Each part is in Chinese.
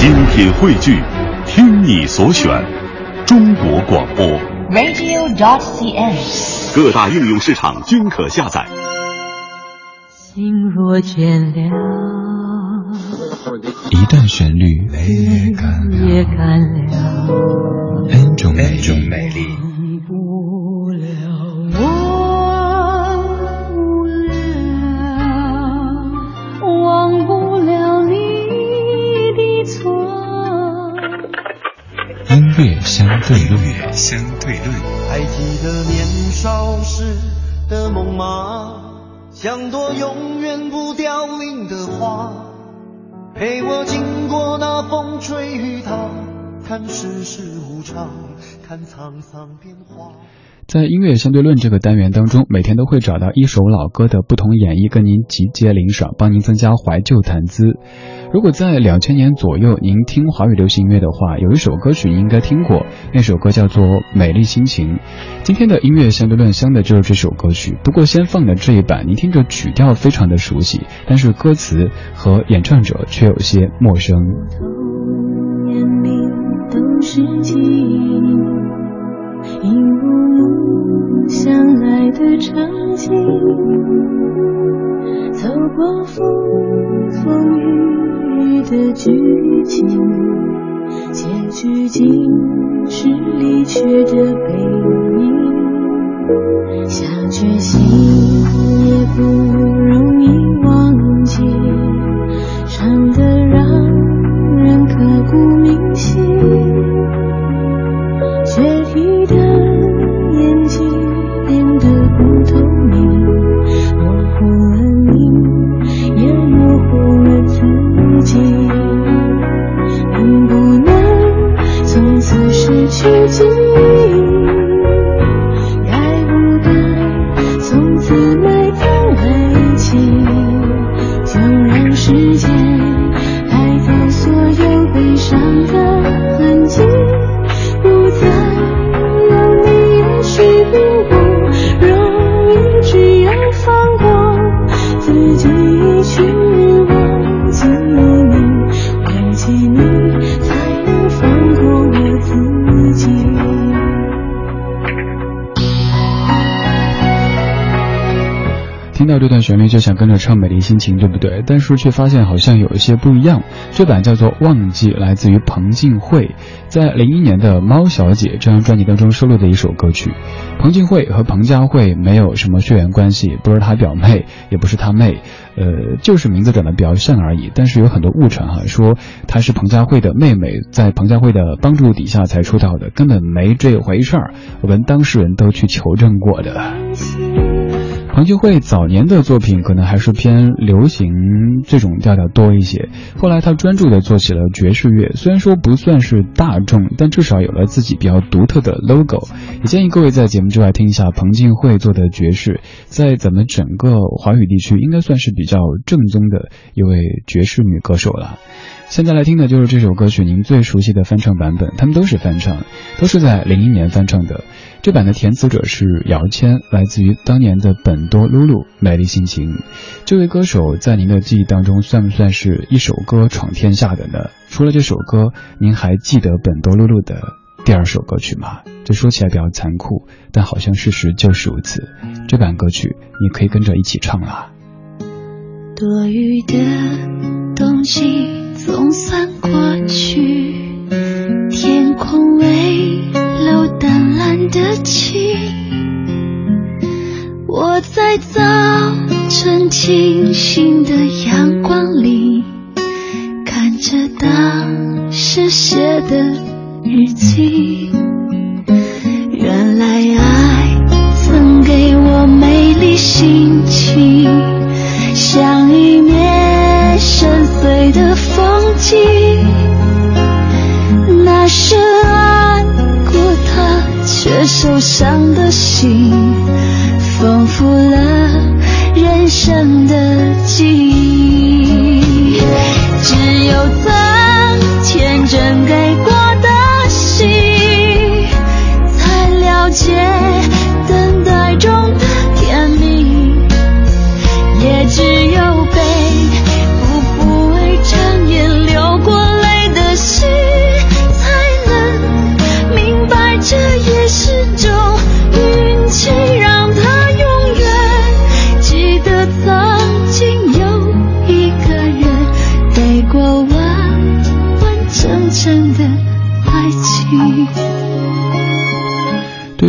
精品汇聚，听你所选，中国广播。radio.cn，各大应用市场均可下载。心若倦了，一段旋律，泪也干了，N 种美丽。乐相对论，相对论。还记得年少时的梦吗？像朵永远不凋零的花，陪我经过那风吹雨打，看世事无常，看沧桑变化。在音乐相对论这个单元当中，每天都会找到一首老歌的不同演绎，跟您集结领赏，帮您增加怀旧谈资。如果在两千年左右您听华语流行音乐的话，有一首歌曲你应该听过，那首歌叫做《美丽心情》。今天的音乐相对论相的就是这首歌曲，不过先放的这一版，您听着曲调非常的熟悉，但是歌词和演唱者却有些陌生。场景，走过风风雨雨。的剧情，结局竟是离去的背影。下决心也不容易忘记，伤得让人刻骨铭心。决堤的自己。能不能从此失去记忆。该不该从此埋葬爱情？就让时间带走所有悲伤的到这段旋律就想跟着唱《美丽心情》，对不对？但是却发现好像有一些不一样。这版叫做《忘记》，来自于彭靖惠，在零一年的《猫小姐》这张专辑当中收录的一首歌曲。彭靖惠和彭佳慧没有什么血缘关系，不是她表妹，也不是她妹，呃，就是名字长得比较像而已。但是有很多误传哈，说她是彭佳慧的妹妹，在彭佳慧的帮助底下才出道的，根本没这回事儿。我们当事人都去求证过的。彭靖惠早年的作品可能还是偏流行这种调调多一些，后来她专注的做起了爵士乐，虽然说不算是大众，但至少有了自己比较独特的 logo。也建议各位在节目之外听一下彭靖惠做的爵士，在咱们整个华语地区应该算是比较正宗的一位爵士女歌手了。现在来听的就是这首歌曲，您最熟悉的翻唱版本，他们都是翻唱，都是在零一年翻唱的。这版的填词者是姚谦，来自于当年的本多露露《美丽心情》。这位歌手在您的记忆当中算不算是一首歌闯天下的呢？除了这首歌，您还记得本多露露的第二首歌曲吗？这说起来比较残酷，但好像事实就是如此。这版歌曲你可以跟着一起唱啦。多余的东西心情。像一面深邃的风景，那深爱过他却受伤的心，丰富了人生的记忆。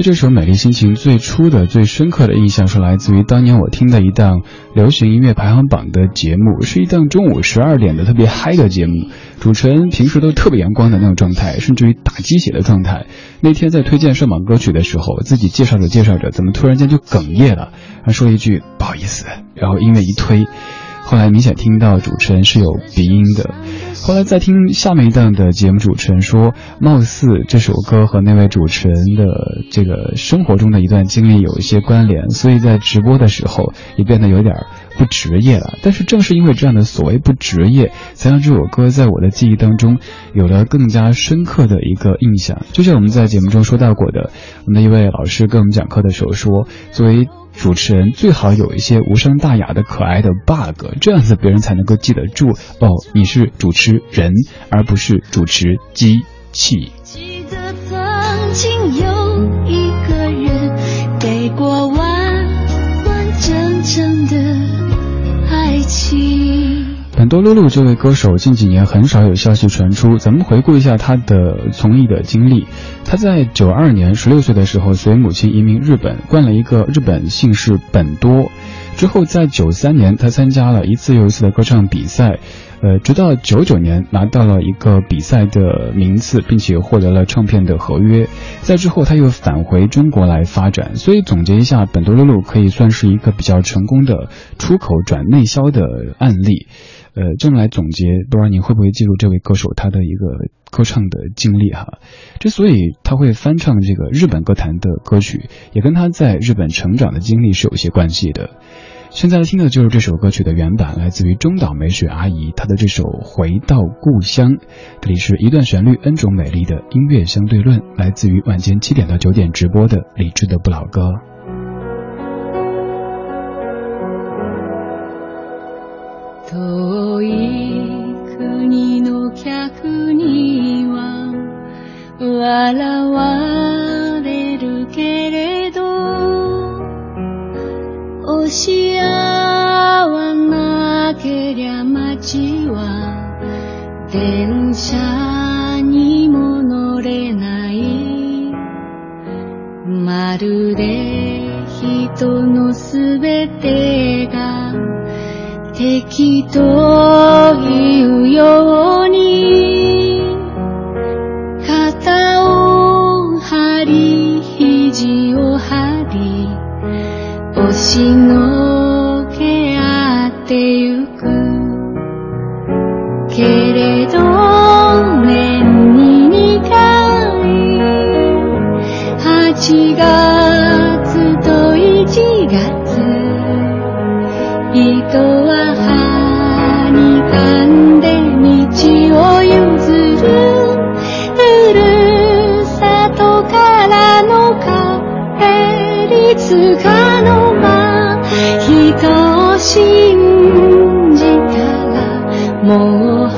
这首《美丽心情》最初的、最深刻的印象是来自于当年我听的一档流行音乐排行榜的节目，是一档中午十二点的特别嗨的节目，主持人平时都特别阳光的那种状态，甚至于打鸡血的状态。那天在推荐上榜歌曲的时候，自己介绍着介绍着，怎么突然间就哽咽了，还说了一句不好意思，然后音乐一推。后来明显听到主持人是有鼻音的，后来再听下面一档的节目，主持人说，貌似这首歌和那位主持人的这个生活中的一段经历有一些关联，所以在直播的时候也变得有点不职业了。但是正是因为这样的所谓不职业，才让这首歌在我的记忆当中有了更加深刻的一个印象。就像我们在节目中说到过的，我们的一位老师跟我们讲课的时候说，作为。主持人最好有一些无伤大雅的可爱的 bug，这样子别人才能够记得住哦，你是主持人，而不是主持机器。记得曾经情。本多露露这位歌手近几年很少有消息传出，咱们回顾一下她的从艺的经历。她在九二年十六岁的时候随母亲移民日本，冠了一个日本姓氏本多。之后在九三年，她参加了一次又一次的歌唱比赛，呃，直到九九年拿到了一个比赛的名次，并且获得了唱片的合约。在之后，她又返回中国来发展。所以总结一下，本多露露可以算是一个比较成功的出口转内销的案例。呃，这么来总结，多少你会不会记住这位歌手他的一个歌唱的经历哈？之所以他会翻唱这个日本歌坛的歌曲，也跟他在日本成长的经历是有些关系的。现在听的就是这首歌曲的原版，来自于中岛美雪阿姨她的这首《回到故乡》。这里是一段旋律，n 种美丽的音乐相对论，来自于晚间七点到九点直播的理智的不老歌。し合わなけりゃ街は電車にも乗れない。まるで人のすべてが敵というよ月と1月人は歯に噛んで道を譲る。ふるさとからの帰りつかの間人を信じたらもう